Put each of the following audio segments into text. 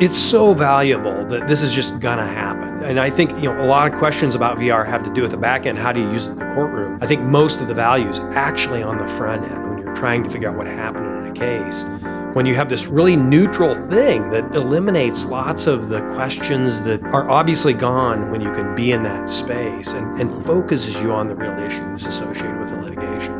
It's so valuable that this is just gonna happen. And I think you know a lot of questions about VR have to do with the back end. How do you use it in the courtroom? I think most of the value is actually on the front end when you're trying to figure out what happened in a case. When you have this really neutral thing that eliminates lots of the questions that are obviously gone when you can be in that space and, and focuses you on the real issues associated with the litigation.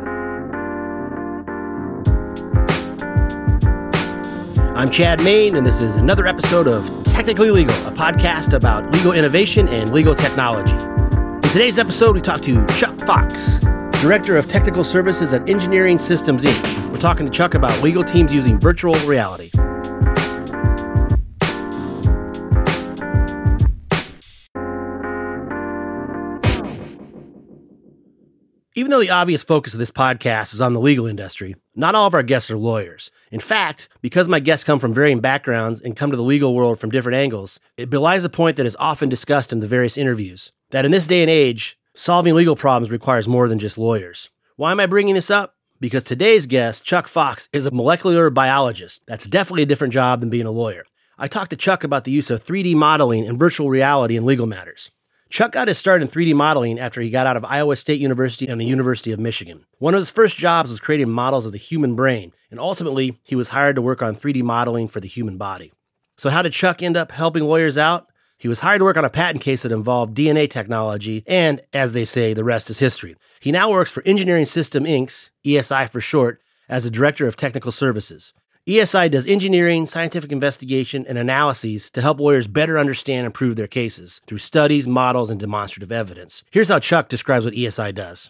I'm Chad Main, and this is another episode of Technically Legal, a podcast about legal innovation and legal technology. In today's episode, we talk to Chuck Fox, Director of Technical Services at Engineering Systems Inc. We're talking to Chuck about legal teams using virtual reality. Even though the obvious focus of this podcast is on the legal industry, not all of our guests are lawyers. In fact, because my guests come from varying backgrounds and come to the legal world from different angles, it belies a point that is often discussed in the various interviews that in this day and age, solving legal problems requires more than just lawyers. Why am I bringing this up? Because today's guest, Chuck Fox, is a molecular biologist. That's definitely a different job than being a lawyer. I talked to Chuck about the use of 3D modeling and virtual reality in legal matters. Chuck got his start in 3D modeling after he got out of Iowa State University and the University of Michigan. One of his first jobs was creating models of the human brain, and ultimately, he was hired to work on 3D modeling for the human body. So, how did Chuck end up helping lawyers out? He was hired to work on a patent case that involved DNA technology, and as they say, the rest is history. He now works for Engineering System Inc., ESI for short, as the Director of Technical Services. ESI does engineering, scientific investigation, and analyses to help lawyers better understand and prove their cases through studies, models, and demonstrative evidence. Here's how Chuck describes what ESI does.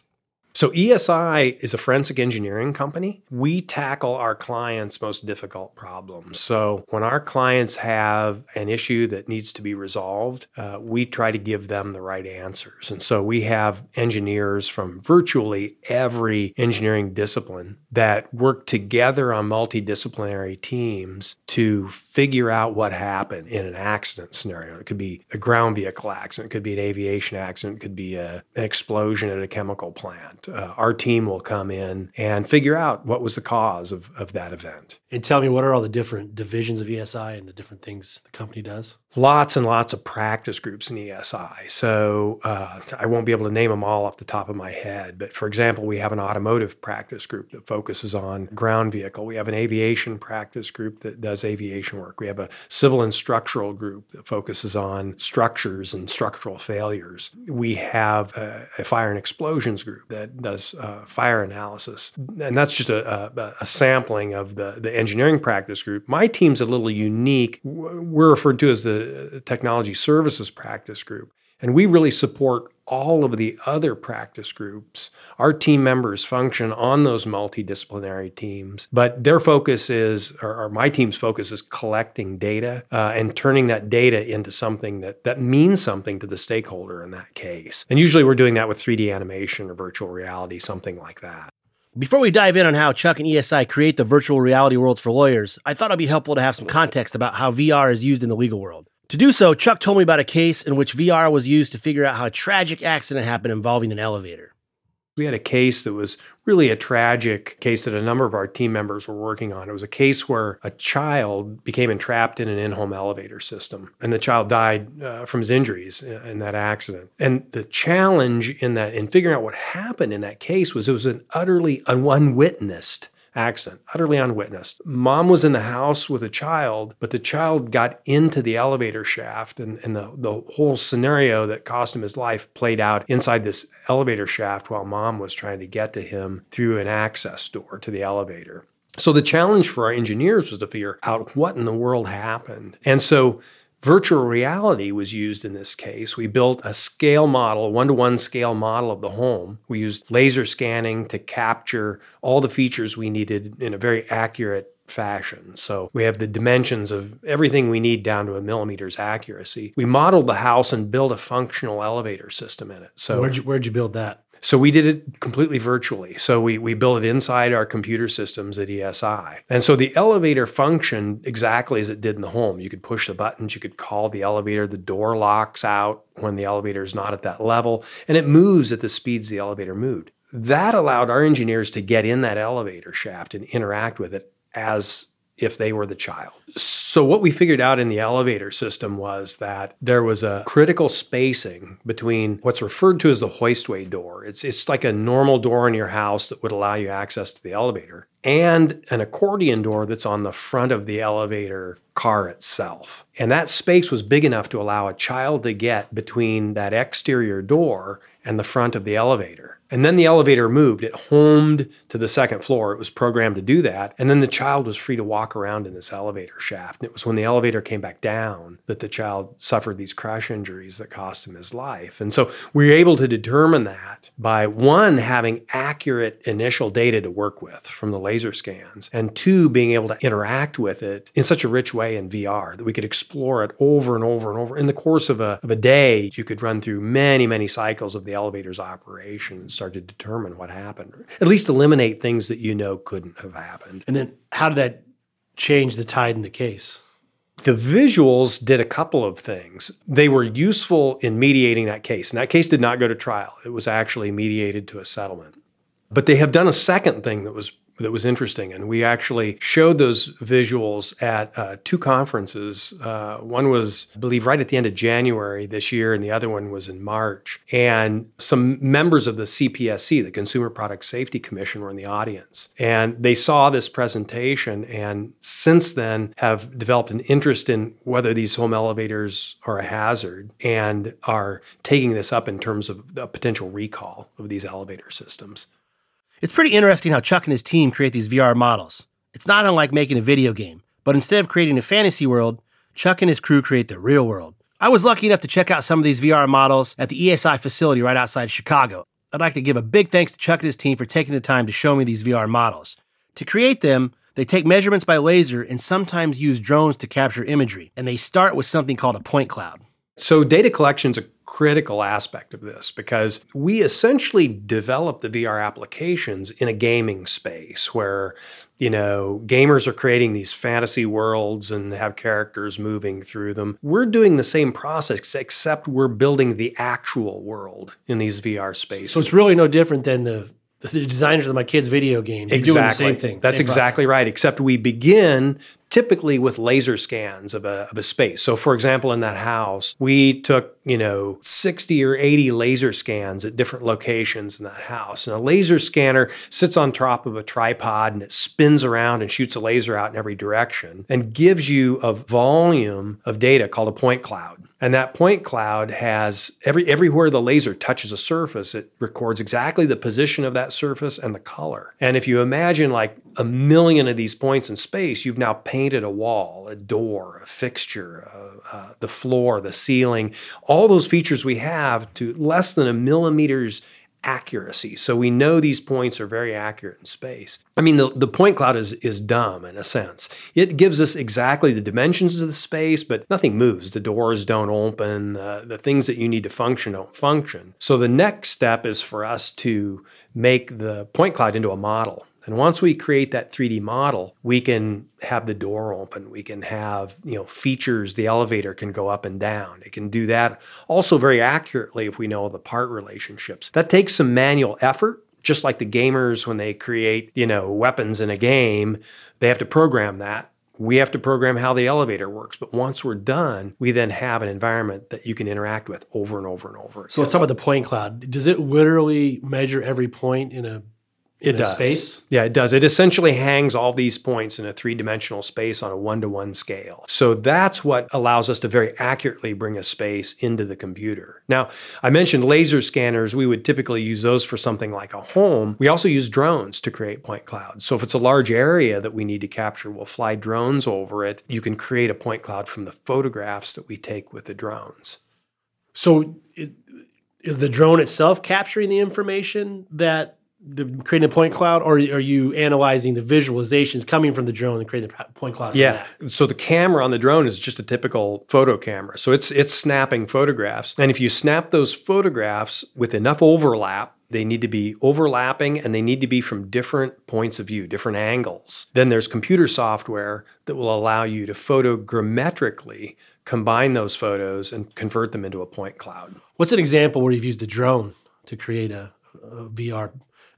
So, ESI is a forensic engineering company. We tackle our clients' most difficult problems. So, when our clients have an issue that needs to be resolved, uh, we try to give them the right answers. And so, we have engineers from virtually every engineering discipline that work together on multidisciplinary teams to figure out what happened in an accident scenario. It could be a ground vehicle accident, it could be an aviation accident, it could be a, an explosion at a chemical plant. Uh, our team will come in and figure out what was the cause of, of that event. And tell me, what are all the different divisions of ESI and the different things the company does? Lots and lots of practice groups in ESI. So uh, I won't be able to name them all off the top of my head. But for example, we have an automotive practice group that focuses on ground vehicle. We have an aviation practice group that does aviation work. We have a civil and structural group that focuses on structures and structural failures. We have a, a fire and explosions group that does uh, fire analysis. And that's just a, a, a sampling of the, the engineering practice group. My team's a little unique. We're referred to as the technology services practice group. And we really support all of the other practice groups. Our team members function on those multidisciplinary teams, but their focus is, or, or my team's focus is collecting data uh, and turning that data into something that, that means something to the stakeholder in that case. And usually we're doing that with 3D animation or virtual reality, something like that. Before we dive in on how Chuck and ESI create the virtual reality worlds for lawyers, I thought it'd be helpful to have some context about how VR is used in the legal world. To do so, Chuck told me about a case in which VR was used to figure out how a tragic accident happened involving an elevator. We had a case that was really a tragic case that a number of our team members were working on. It was a case where a child became entrapped in an in home elevator system, and the child died uh, from his injuries in that accident. And the challenge in that, in figuring out what happened in that case, was it was an utterly unwitnessed accident, utterly unwitnessed. Mom was in the house with a child, but the child got into the elevator shaft, and, and the, the whole scenario that cost him his life played out inside this elevator shaft while mom was trying to get to him through an access door to the elevator. So the challenge for our engineers was to figure out what in the world happened. And so Virtual reality was used in this case. We built a scale model, one to one scale model of the home. We used laser scanning to capture all the features we needed in a very accurate fashion. So we have the dimensions of everything we need down to a millimeter's accuracy. We modeled the house and built a functional elevator system in it. So where'd you, where'd you build that? So we did it completely virtually. So we, we built it inside our computer systems at ESI. And so the elevator functioned exactly as it did in the home. You could push the buttons, you could call the elevator, the door locks out when the elevator is not at that level, and it moves at the speeds the elevator moved. That allowed our engineers to get in that elevator shaft and interact with it as if they were the child. So, what we figured out in the elevator system was that there was a critical spacing between what's referred to as the hoistway door. It's, it's like a normal door in your house that would allow you access to the elevator, and an accordion door that's on the front of the elevator car itself. And that space was big enough to allow a child to get between that exterior door and the front of the elevator. And then the elevator moved. It homed to the second floor. It was programmed to do that. And then the child was free to walk around in this elevator shaft. And it was when the elevator came back down that the child suffered these crash injuries that cost him his life. And so we were able to determine that by one, having accurate initial data to work with from the laser scans, and two, being able to interact with it in such a rich way in VR that we could explore it over and over and over. In the course of a, of a day, you could run through many, many cycles of the elevator's operations start to determine what happened, at least eliminate things that you know couldn't have happened. And then how did that change the tide in the case? The visuals did a couple of things. They were useful in mediating that case. And that case did not go to trial, it was actually mediated to a settlement. But they have done a second thing that was that was interesting. And we actually showed those visuals at uh, two conferences. Uh, one was, I believe, right at the end of January this year, and the other one was in March. And some members of the CPSC, the Consumer Product Safety Commission, were in the audience. And they saw this presentation and since then have developed an interest in whether these home elevators are a hazard and are taking this up in terms of a potential recall of these elevator systems. It's pretty interesting how Chuck and his team create these VR models. It's not unlike making a video game, but instead of creating a fantasy world, Chuck and his crew create the real world. I was lucky enough to check out some of these VR models at the ESI facility right outside Chicago. I'd like to give a big thanks to Chuck and his team for taking the time to show me these VR models. To create them, they take measurements by laser and sometimes use drones to capture imagery, and they start with something called a point cloud. So, data collection is a critical aspect of this because we essentially develop the VR applications in a gaming space where, you know, gamers are creating these fantasy worlds and have characters moving through them. We're doing the same process, except we're building the actual world in these VR spaces. So, it's really no different than the the designers of my kids' video games exactly. doing the same thing. That's same exactly process. right. Except we begin typically with laser scans of a, of a space. So, for example, in that house, we took, you know, 60 or 80 laser scans at different locations in that house. And a laser scanner sits on top of a tripod and it spins around and shoots a laser out in every direction and gives you a volume of data called a point cloud. And that point cloud has every everywhere the laser touches a surface, it records exactly the position of that surface and the color. And if you imagine like a million of these points in space, you've now painted a wall, a door, a fixture, uh, uh, the floor, the ceiling, all those features we have to less than a millimeter's accuracy. So we know these points are very accurate in space. I mean, the, the point cloud is, is dumb in a sense. It gives us exactly the dimensions of the space, but nothing moves. The doors don't open. Uh, the things that you need to function don't function. So the next step is for us to make the point cloud into a model. And once we create that 3D model, we can have the door open. We can have, you know, features. The elevator can go up and down. It can do that also very accurately if we know the part relationships. That takes some manual effort, just like the gamers when they create, you know, weapons in a game, they have to program that. We have to program how the elevator works. But once we're done, we then have an environment that you can interact with over and over and over. So let's talk about the point cloud. Does it literally measure every point in a it does. space? Yeah, it does. It essentially hangs all these points in a three dimensional space on a one to one scale. So that's what allows us to very accurately bring a space into the computer. Now, I mentioned laser scanners. We would typically use those for something like a home. We also use drones to create point clouds. So if it's a large area that we need to capture, we'll fly drones over it. You can create a point cloud from the photographs that we take with the drones. So it, is the drone itself capturing the information that the, creating a point cloud, or are you analyzing the visualizations coming from the drone and creating the point cloud? Yeah. So the camera on the drone is just a typical photo camera. So it's it's snapping photographs. And if you snap those photographs with enough overlap, they need to be overlapping and they need to be from different points of view, different angles. Then there's computer software that will allow you to photogrammetrically combine those photos and convert them into a point cloud. What's an example where you've used a drone to create a, a VR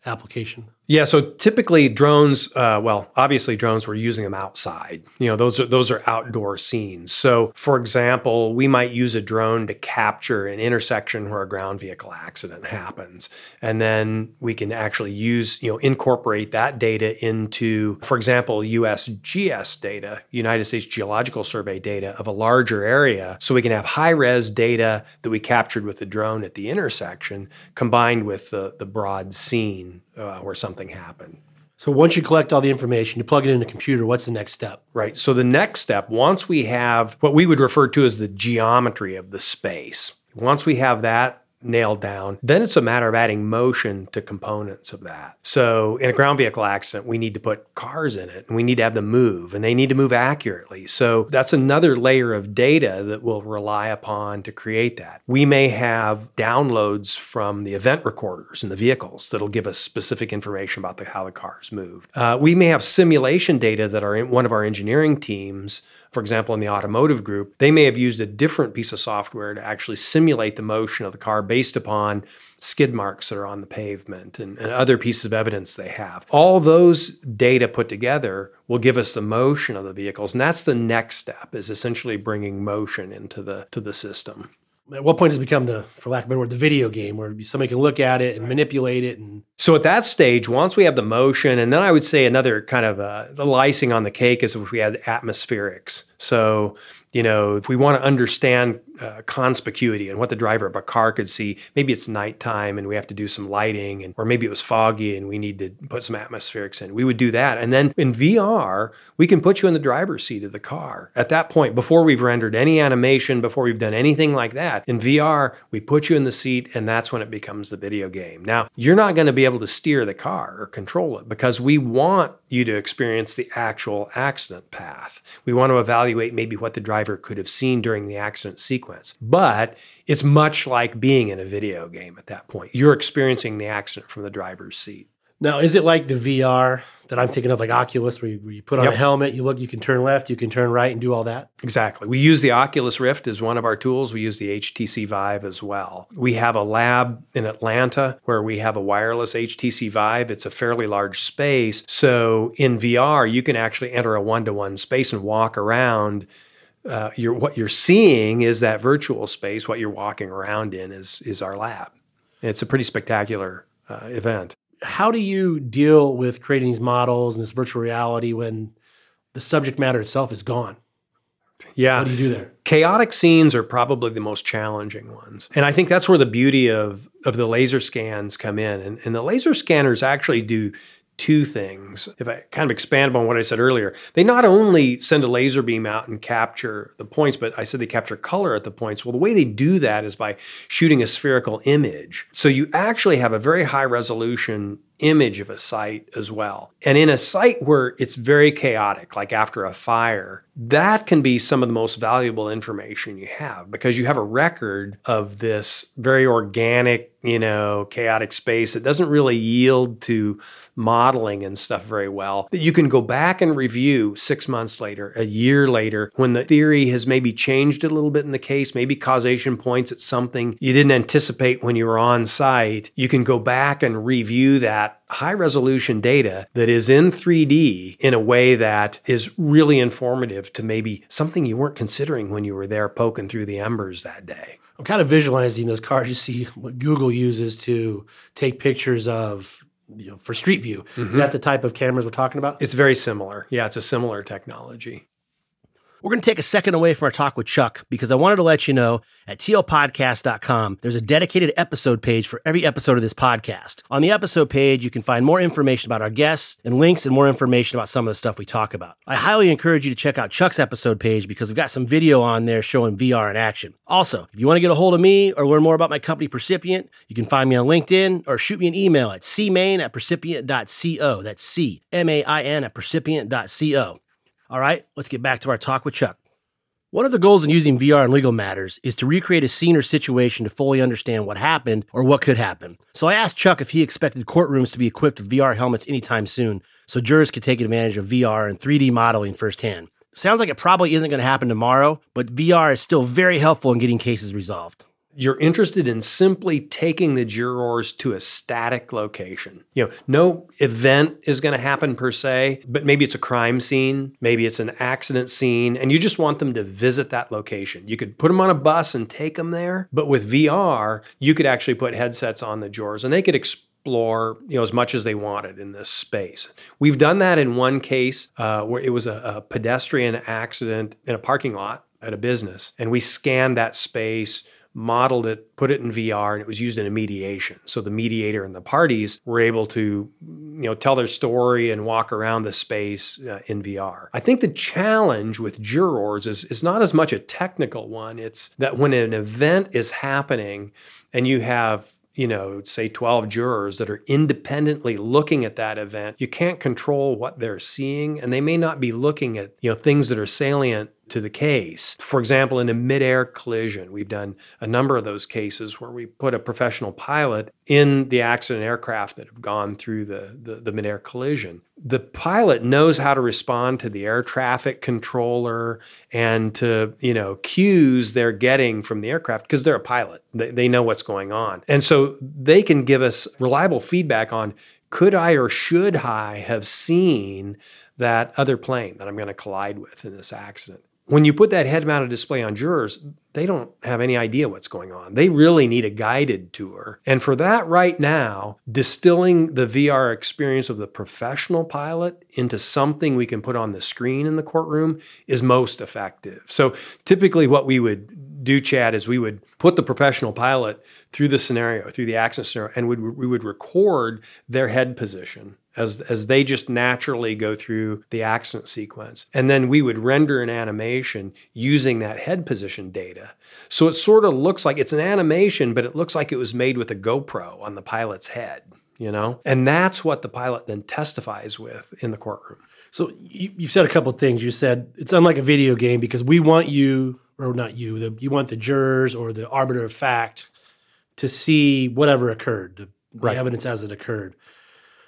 application? Yeah, so typically drones, uh, well, obviously drones, we're using them outside. You know, those are those are outdoor scenes. So, for example, we might use a drone to capture an intersection where a ground vehicle accident happens, and then we can actually use, you know, incorporate that data into, for example, USGS data, United States Geological Survey data of a larger area, so we can have high res data that we captured with the drone at the intersection combined with the the broad scene uh, where something happened. So once you collect all the information, you plug it in a computer, what's the next step? Right. So the next step, once we have what we would refer to as the geometry of the space, once we have that nailed down. Then it's a matter of adding motion to components of that. So in a ground vehicle accident, we need to put cars in it and we need to have them move and they need to move accurately. So that's another layer of data that we'll rely upon to create that. We may have downloads from the event recorders in the vehicles that'll give us specific information about the, how the cars move. Uh, we may have simulation data that are in one of our engineering teams for example, in the automotive group, they may have used a different piece of software to actually simulate the motion of the car based upon skid marks that are on the pavement and, and, other pieces of evidence they have. All those data put together will give us the motion of the vehicles. And that's the next step is essentially bringing motion into the to the system at what point does it become the, for lack of a better word, the video game where somebody can look at it and manipulate it? And so at that stage, once we have the motion, and then I would say another kind of uh, the icing on the cake is if we had atmospherics. So you know, if we want to understand uh, conspicuity and what the driver of a car could see, maybe it's nighttime and we have to do some lighting, and or maybe it was foggy and we need to put some atmospherics in. We would do that, and then in VR, we can put you in the driver's seat of the car. At that point, before we've rendered any animation, before we've done anything like that, in VR, we put you in the seat, and that's when it becomes the video game. Now, you're not going to be able to steer the car or control it because we want you to experience the actual accident path. We want to evaluate maybe what the driver could have seen during the accident sequence. But it's much like being in a video game at that point. You're experiencing the accident from the driver's seat. Now, is it like the VR that I'm thinking of, like Oculus, where you, where you put on yep. a helmet, you look, you can turn left, you can turn right, and do all that? Exactly. We use the Oculus Rift as one of our tools. We use the HTC Vive as well. We have a lab in Atlanta where we have a wireless HTC Vive. It's a fairly large space. So in VR, you can actually enter a one to one space and walk around. Uh, you're, what you're seeing is that virtual space. What you're walking around in is is our lab. It's a pretty spectacular uh, event how do you deal with creating these models and this virtual reality when the subject matter itself is gone? Yeah. What do you do there? Chaotic scenes are probably the most challenging ones. And I think that's where the beauty of, of the laser scans come in. And, and the laser scanners actually do two things. If I kind of expand upon what I said earlier, they not only send a laser beam out and capture the points, but I said they capture color at the points. Well, the way they do that is by shooting a spherical image. So you actually have a very high resolution image of a site as well. And in a site where it's very chaotic, like after a fire, that can be some of the most valuable information you have because you have a record of this very organic, you know, chaotic space that doesn't really yield to modeling and stuff very well. That you can go back and review six months later, a year later, when the theory has maybe changed a little bit in the case, maybe causation points at something you didn't anticipate when you were on site. You can go back and review that high resolution data that is in 3D in a way that is really informative to maybe something you weren't considering when you were there poking through the embers that day. I'm kind of visualizing those cars you see what Google uses to take pictures of you know, for Street View. Mm-hmm. Is that the type of cameras we're talking about? It's very similar. Yeah, it's a similar technology. We're going to take a second away from our talk with Chuck because I wanted to let you know at tlpodcast.com, there's a dedicated episode page for every episode of this podcast. On the episode page, you can find more information about our guests and links and more information about some of the stuff we talk about. I highly encourage you to check out Chuck's episode page because we've got some video on there showing VR in action. Also, if you want to get a hold of me or learn more about my company, Percipient, you can find me on LinkedIn or shoot me an email at cmain at percipient.co. That's C M A I N at percipient.co. All right, let's get back to our talk with Chuck. One of the goals in using VR in legal matters is to recreate a scene or situation to fully understand what happened or what could happen. So I asked Chuck if he expected courtrooms to be equipped with VR helmets anytime soon so jurors could take advantage of VR and 3D modeling firsthand. Sounds like it probably isn't going to happen tomorrow, but VR is still very helpful in getting cases resolved. You're interested in simply taking the jurors to a static location. You know, no event is going to happen per se, but maybe it's a crime scene, maybe it's an accident scene, and you just want them to visit that location. You could put them on a bus and take them there, but with VR, you could actually put headsets on the jurors and they could explore you know as much as they wanted in this space. We've done that in one case uh, where it was a, a pedestrian accident in a parking lot at a business, and we scanned that space modeled it, put it in VR, and it was used in a mediation. So the mediator and the parties were able to, you know, tell their story and walk around the space uh, in VR. I think the challenge with jurors is is not as much a technical one. It's that when an event is happening and you have you know, say 12 jurors that are independently looking at that event, you can't control what they're seeing and they may not be looking at, you know, things that are salient to the case. For example, in a midair collision, we've done a number of those cases where we put a professional pilot in the accident aircraft that have gone through the, the, the midair collision. The pilot knows how to respond to the air traffic controller and to, you know, cues they're getting from the aircraft because they're a pilot. They, they know what's going on. And so they can give us reliable feedback on could I or should I have seen that other plane that I'm going to collide with in this accident? When you put that head mounted display on jurors, they don't have any idea what's going on. They really need a guided tour. And for that, right now, distilling the VR experience of the professional pilot into something we can put on the screen in the courtroom is most effective. So typically, what we would do, Chad, is we would put the professional pilot through the scenario, through the accident scenario, and we would record their head position as as they just naturally go through the accident sequence. And then we would render an animation using that head position data. So it sort of looks like it's an animation but it looks like it was made with a GoPro on the pilot's head you know? And that's what the pilot then testifies with in the courtroom. So you, you said a couple things. You said it's unlike a video game because we want you or not you the, you want the jurors or the arbiter of fact to see whatever occurred the, the right. evidence as it occurred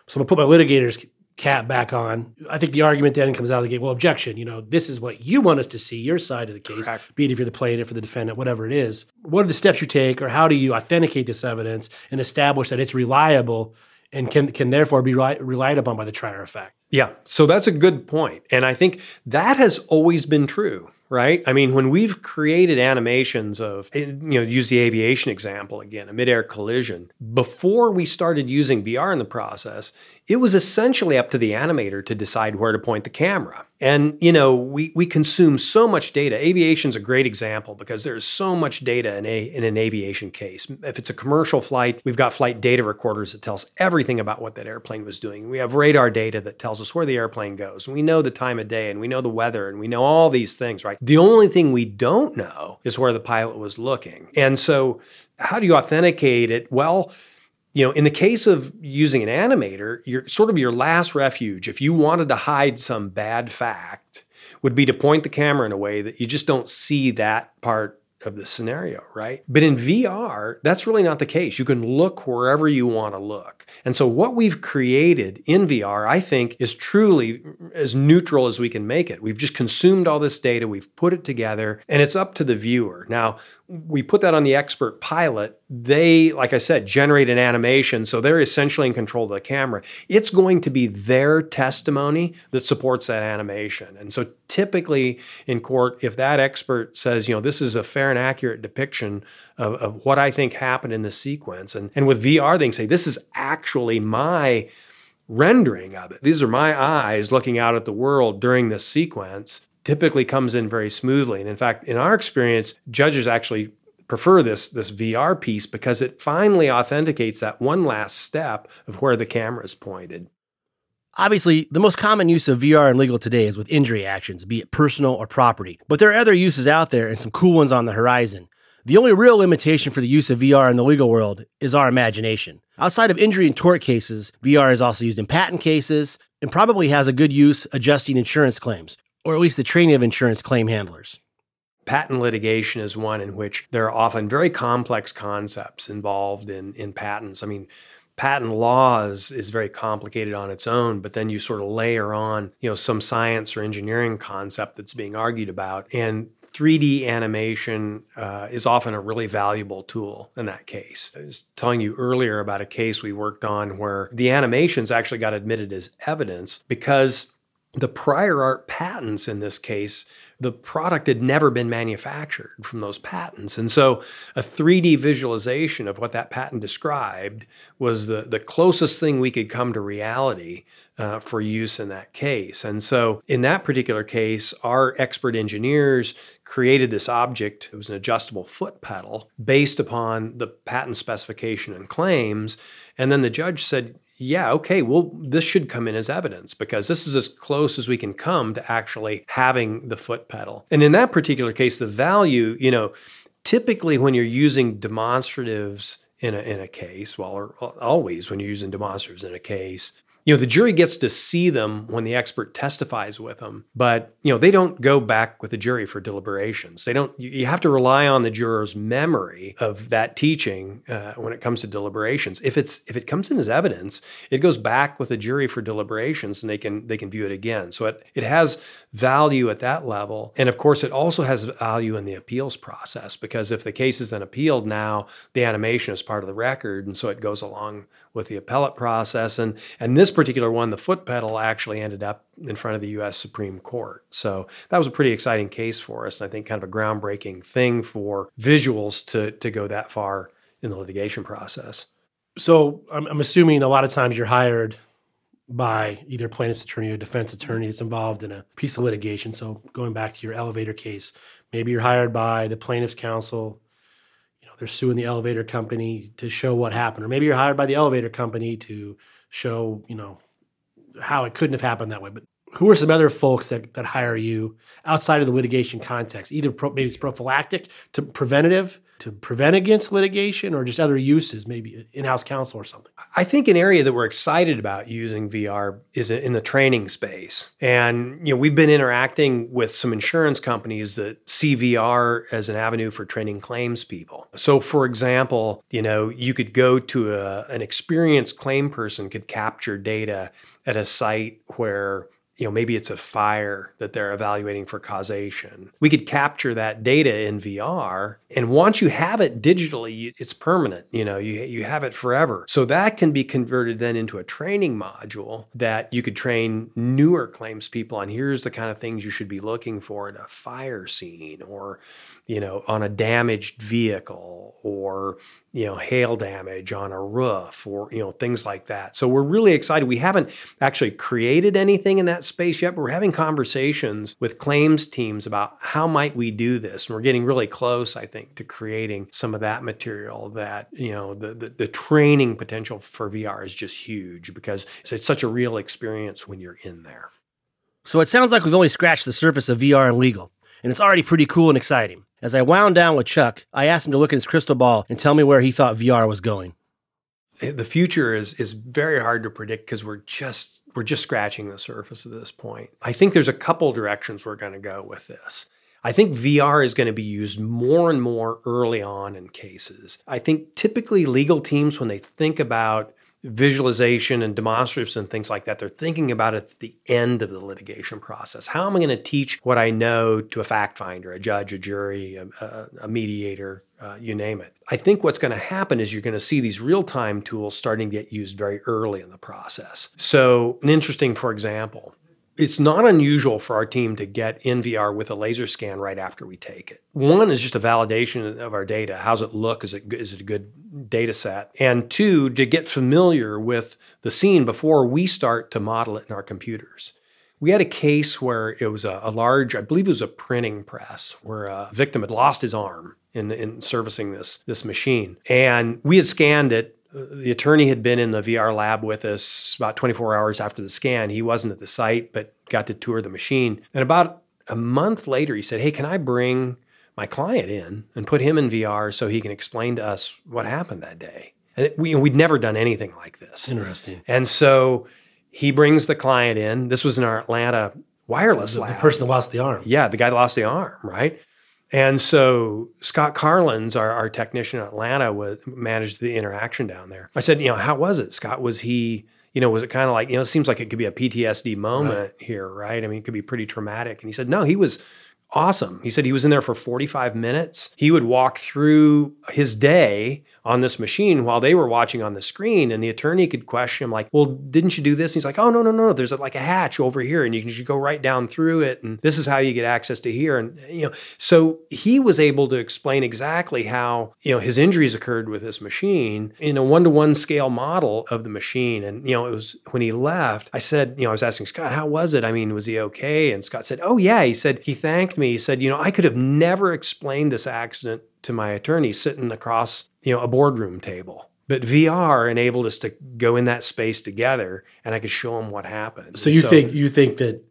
so I'm gonna put my litigator's cap back on. I think the argument then comes out of the gate. Well, objection. You know, this is what you want us to see, your side of the case, Correct. be it if you're the plaintiff or the defendant, whatever it is. What are the steps you take, or how do you authenticate this evidence and establish that it's reliable and can can therefore be relied upon by the trier of fact? Yeah, so that's a good point, and I think that has always been true right? I mean, when we've created animations of, eh, you know, use the aviation example again, a midair collision, before we started using VR in the process, it was essentially up to the animator to decide where to point the camera. And, you know, we, we consume so much data. Aviation's a great example because there's so much data in, a, in an aviation case. If it's a commercial flight, we've got flight data recorders that tells everything about what that airplane was doing. We have radar data that tells us where the airplane goes. We know the time of day and we know the weather and we know all these things, right? The only thing we don't know is where the pilot was looking. And so how do you authenticate it? Well, you know, in the case of using an animator, your sort of your last refuge, if you wanted to hide some bad fact, would be to point the camera in a way that you just don't see that part of the scenario, right? But in VR, that's really not the case. You can look wherever you want to look. And so what we've created in VR, I think, is truly as neutral as we can make it. We've just consumed all this data, we've put it together, and it's up to the viewer. Now, we put that on the expert pilot. They, like I said, generate an animation. So they're essentially in control of the camera. It's going to be their testimony that supports that animation. And so typically in court, if that expert says, you know, this is a fair and accurate depiction of, of what I think happened in the sequence, and, and with VR, they can say, this is actually my rendering of it. These are my eyes looking out at the world during this sequence typically comes in very smoothly. And in fact, in our experience, judges actually prefer this this VR piece because it finally authenticates that one last step of where the camera is pointed. Obviously, the most common use of VR in legal today is with injury actions, be it personal or property. But there are other uses out there and some cool ones on the horizon. The only real limitation for the use of VR in the legal world is our imagination. Outside of injury and tort cases, VR is also used in patent cases and probably has a good use adjusting insurance claims or at least the training of insurance claim handlers. Patent litigation is one in which there are often very complex concepts involved in, in patents. I mean, patent law is, is very complicated on its own, but then you sort of layer on, you know, some science or engineering concept that's being argued about. And 3D animation uh, is often a really valuable tool in that case. I was telling you earlier about a case we worked on where the animations actually got admitted as evidence because the prior art patents in this case, the product had never been manufactured from those patents. And so a 3D visualization of what that patent described was the, the closest thing we could come to reality uh, for use in that case. And so in that particular case, our expert engineers created this object. It was an adjustable foot pedal based upon the patent specification and claims. And then the judge said, yeah, okay, well, this should come in as evidence because this is as close as we can come to actually having the foot pedal. And in that particular case, the value, you know, typically when you're using demonstratives in a, in a case, well, or always when you're using demonstratives in a case, you know the jury gets to see them when the expert testifies with them but you know they don't go back with the jury for deliberations. They don't you have to rely on the juror's memory of that teaching uh, when it comes to deliberations. If it's if it comes in as evidence it goes back with the jury for deliberations and they can they can view it again. So it it has value at that level. And of course it also has value in the appeals process because if the case is then appealed now the animation is part of the record and so it goes along with the appellate process. And and this particular one, the foot pedal actually ended up in front of the U.S. Supreme Court. So that was a pretty exciting case for us. And I think kind of a groundbreaking thing for visuals to, to go that far in the litigation process. So I'm, I'm assuming a lot of times you're hired by either plaintiff's attorney or defense attorney that's involved in a piece of litigation. So going back to your elevator case, maybe you're hired by the plaintiff's counsel. You know, they're suing the elevator company to show what happened, or maybe you're hired by the elevator company to show, you know, how it couldn't have happened that way. But who are some other folks that, that hire you outside of the litigation context? Either pro, maybe it's prophylactic to preventative to prevent against litigation or just other uses, maybe in-house counsel or something? I think an area that we're excited about using VR is in the training space. And you know, we've been interacting with some insurance companies that see VR as an avenue for training claims people. So for example, you know, you could go to a, an experienced claim person could capture data at a site where you know maybe it's a fire that they're evaluating for causation. We could capture that data in vr and once you have it digitally it's permanent you know you, you have it forever. So that can be converted then into a training module that you could train newer claims people on. Here's the kind of things you should be looking for in a fire scene or you know on a damaged vehicle or you know hail damage on a roof or you know things like that. So we're really excited. We haven't actually created anything in that space yet but we're having conversations with claims teams about how might we do this. And we're getting really close i think to creating some of that material that you know the the, the training potential for vr is just huge because it's, it's such a real experience when you're in there. So it sounds like we've only scratched the surface of vr and legal and it's already pretty cool and exciting as I wound down with Chuck, I asked him to look in his crystal ball and tell me where he thought VR was going. Eh, the future is is very hard to predict because we're just we're just scratching the surface at this point. I think there's a couple directions we're going to go with this. I think VR is going to be used more and more early on in cases. I think typically legal teams, when they think about visualization and demonstratives and things like that. They're thinking about it at the end of the litigation process. How am I going to teach what I know to a fact finder, a judge, a jury, a, a, a mediator, uh, you name it? I think what's going to happen is you're going to see these real time tools starting to get used very early in the process. So, an interesting, for example, it's not unusual for our team to get in VR with a laser scan right after we take it. One is just a validation of our data. How's it look? Is it is it a good data set? And two, to get familiar with the scene before we start to model it in our computers. We had a case where it was a, a large, I believe it was a printing press, where a victim had lost his arm in, in servicing this this machine, and we had scanned it the attorney had been in the VR lab with us about 24 hours after the scan. He wasn't at the site, but got to tour the machine. And about a month later, he said, Hey, can I bring my client in and put him in VR so he can explain to us what happened that day? And we, we'd never done anything like this. Interesting. And so he brings the client in. This was in our Atlanta wireless the, lab. The person that lost the arm. Yeah, the guy that lost the arm, right? And so Scott Carlins, our, our technician in Atlanta, was, managed the interaction down there. I said, you know, how was it, Scott? Was he, you know, was it kind of like, you know, it seems like it could be a PTSD moment right. here, right? I mean, it could be pretty traumatic. And he said, no, he was awesome. He said he was in there for 45 minutes. He would walk through his day on this machine while they were watching on the screen. And the attorney could question him, like, well, didn't you do this? And he's like, oh, no, no, no. There's a, like a hatch over here and you can just go right down through it. And this is how you get access to here. And, you know, so he was able to explain exactly how, you know, his injuries occurred with this machine in a one to one scale model of the machine. And, you know, it was when he left, I said, you know, I was asking Scott, how was it? I mean, was he okay? And Scott said, oh, yeah. He said, he thanked me. He said, you know, I could have never explained this accident to my attorney sitting across you know, a boardroom table. But VR enabled us to go in that space together, and I could show him what happened. So you so, think you think that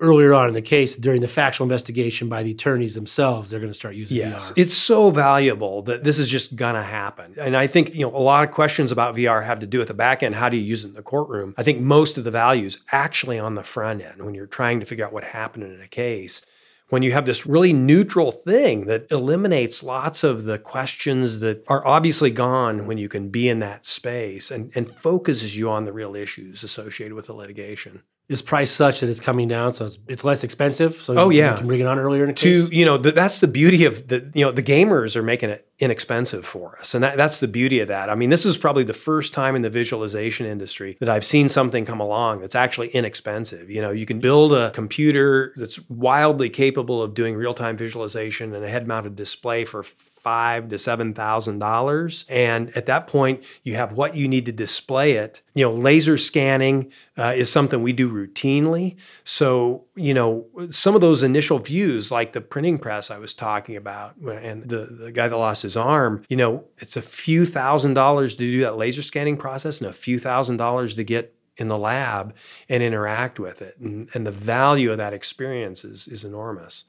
earlier on in the case, during the factual investigation by the attorneys themselves, they're going to start using yes, VR. It's so valuable that this is just going to happen. And I think, you know, a lot of questions about VR have to do with the back end. How do you use it in the courtroom? I think most of the value is actually on the front end when you're trying to figure out what happened in a case when you have this really neutral thing that eliminates lots of the questions that are obviously gone when you can be in that space and, and focuses you on the real issues associated with the litigation is price such that it's coming down, so it's, it's less expensive. So oh you, yeah, you can bring it on earlier in a case. To you know, that's the beauty of the you know the gamers are making it inexpensive for us, and that, that's the beauty of that. I mean, this is probably the first time in the visualization industry that I've seen something come along that's actually inexpensive. You know, you can build a computer that's wildly capable of doing real time visualization and a head mounted display for five to seven thousand dollars. And at that point, you have what you need to display it. You know, laser scanning uh, is something we do routinely. So, you know, some of those initial views, like the printing press I was talking about, and the, the guy that lost his arm, you know, it's a few thousand dollars to do that laser scanning process and a few thousand dollars to get in the lab and interact with it. And, and the value of that experience is, is enormous.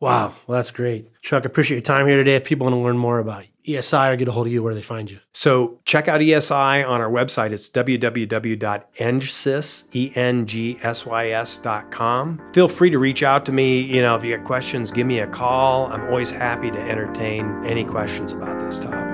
Wow. Well, that's great. Chuck, appreciate your time here today. If people want to learn more about ESI or get a hold of you, where do they find you? So check out ESI on our website. It's www.engsys, E-N-G-S-Y-S.com. Feel free to reach out to me. You know, if you got questions, give me a call. I'm always happy to entertain any questions about this topic.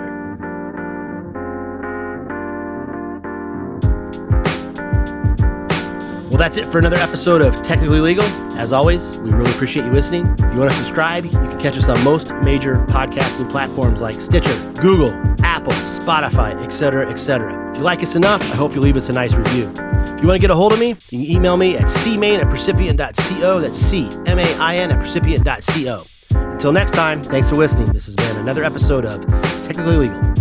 That's it for another episode of Technically Legal. As always, we really appreciate you listening. If you want to subscribe, you can catch us on most major podcasting platforms like Stitcher, Google, Apple, Spotify, etc., etc. If you like us enough, I hope you leave us a nice review. If you want to get a hold of me, you can email me at cmain at percipient.co. That's C M A I N at percipient.co. Until next time, thanks for listening. This has been another episode of Technically Legal.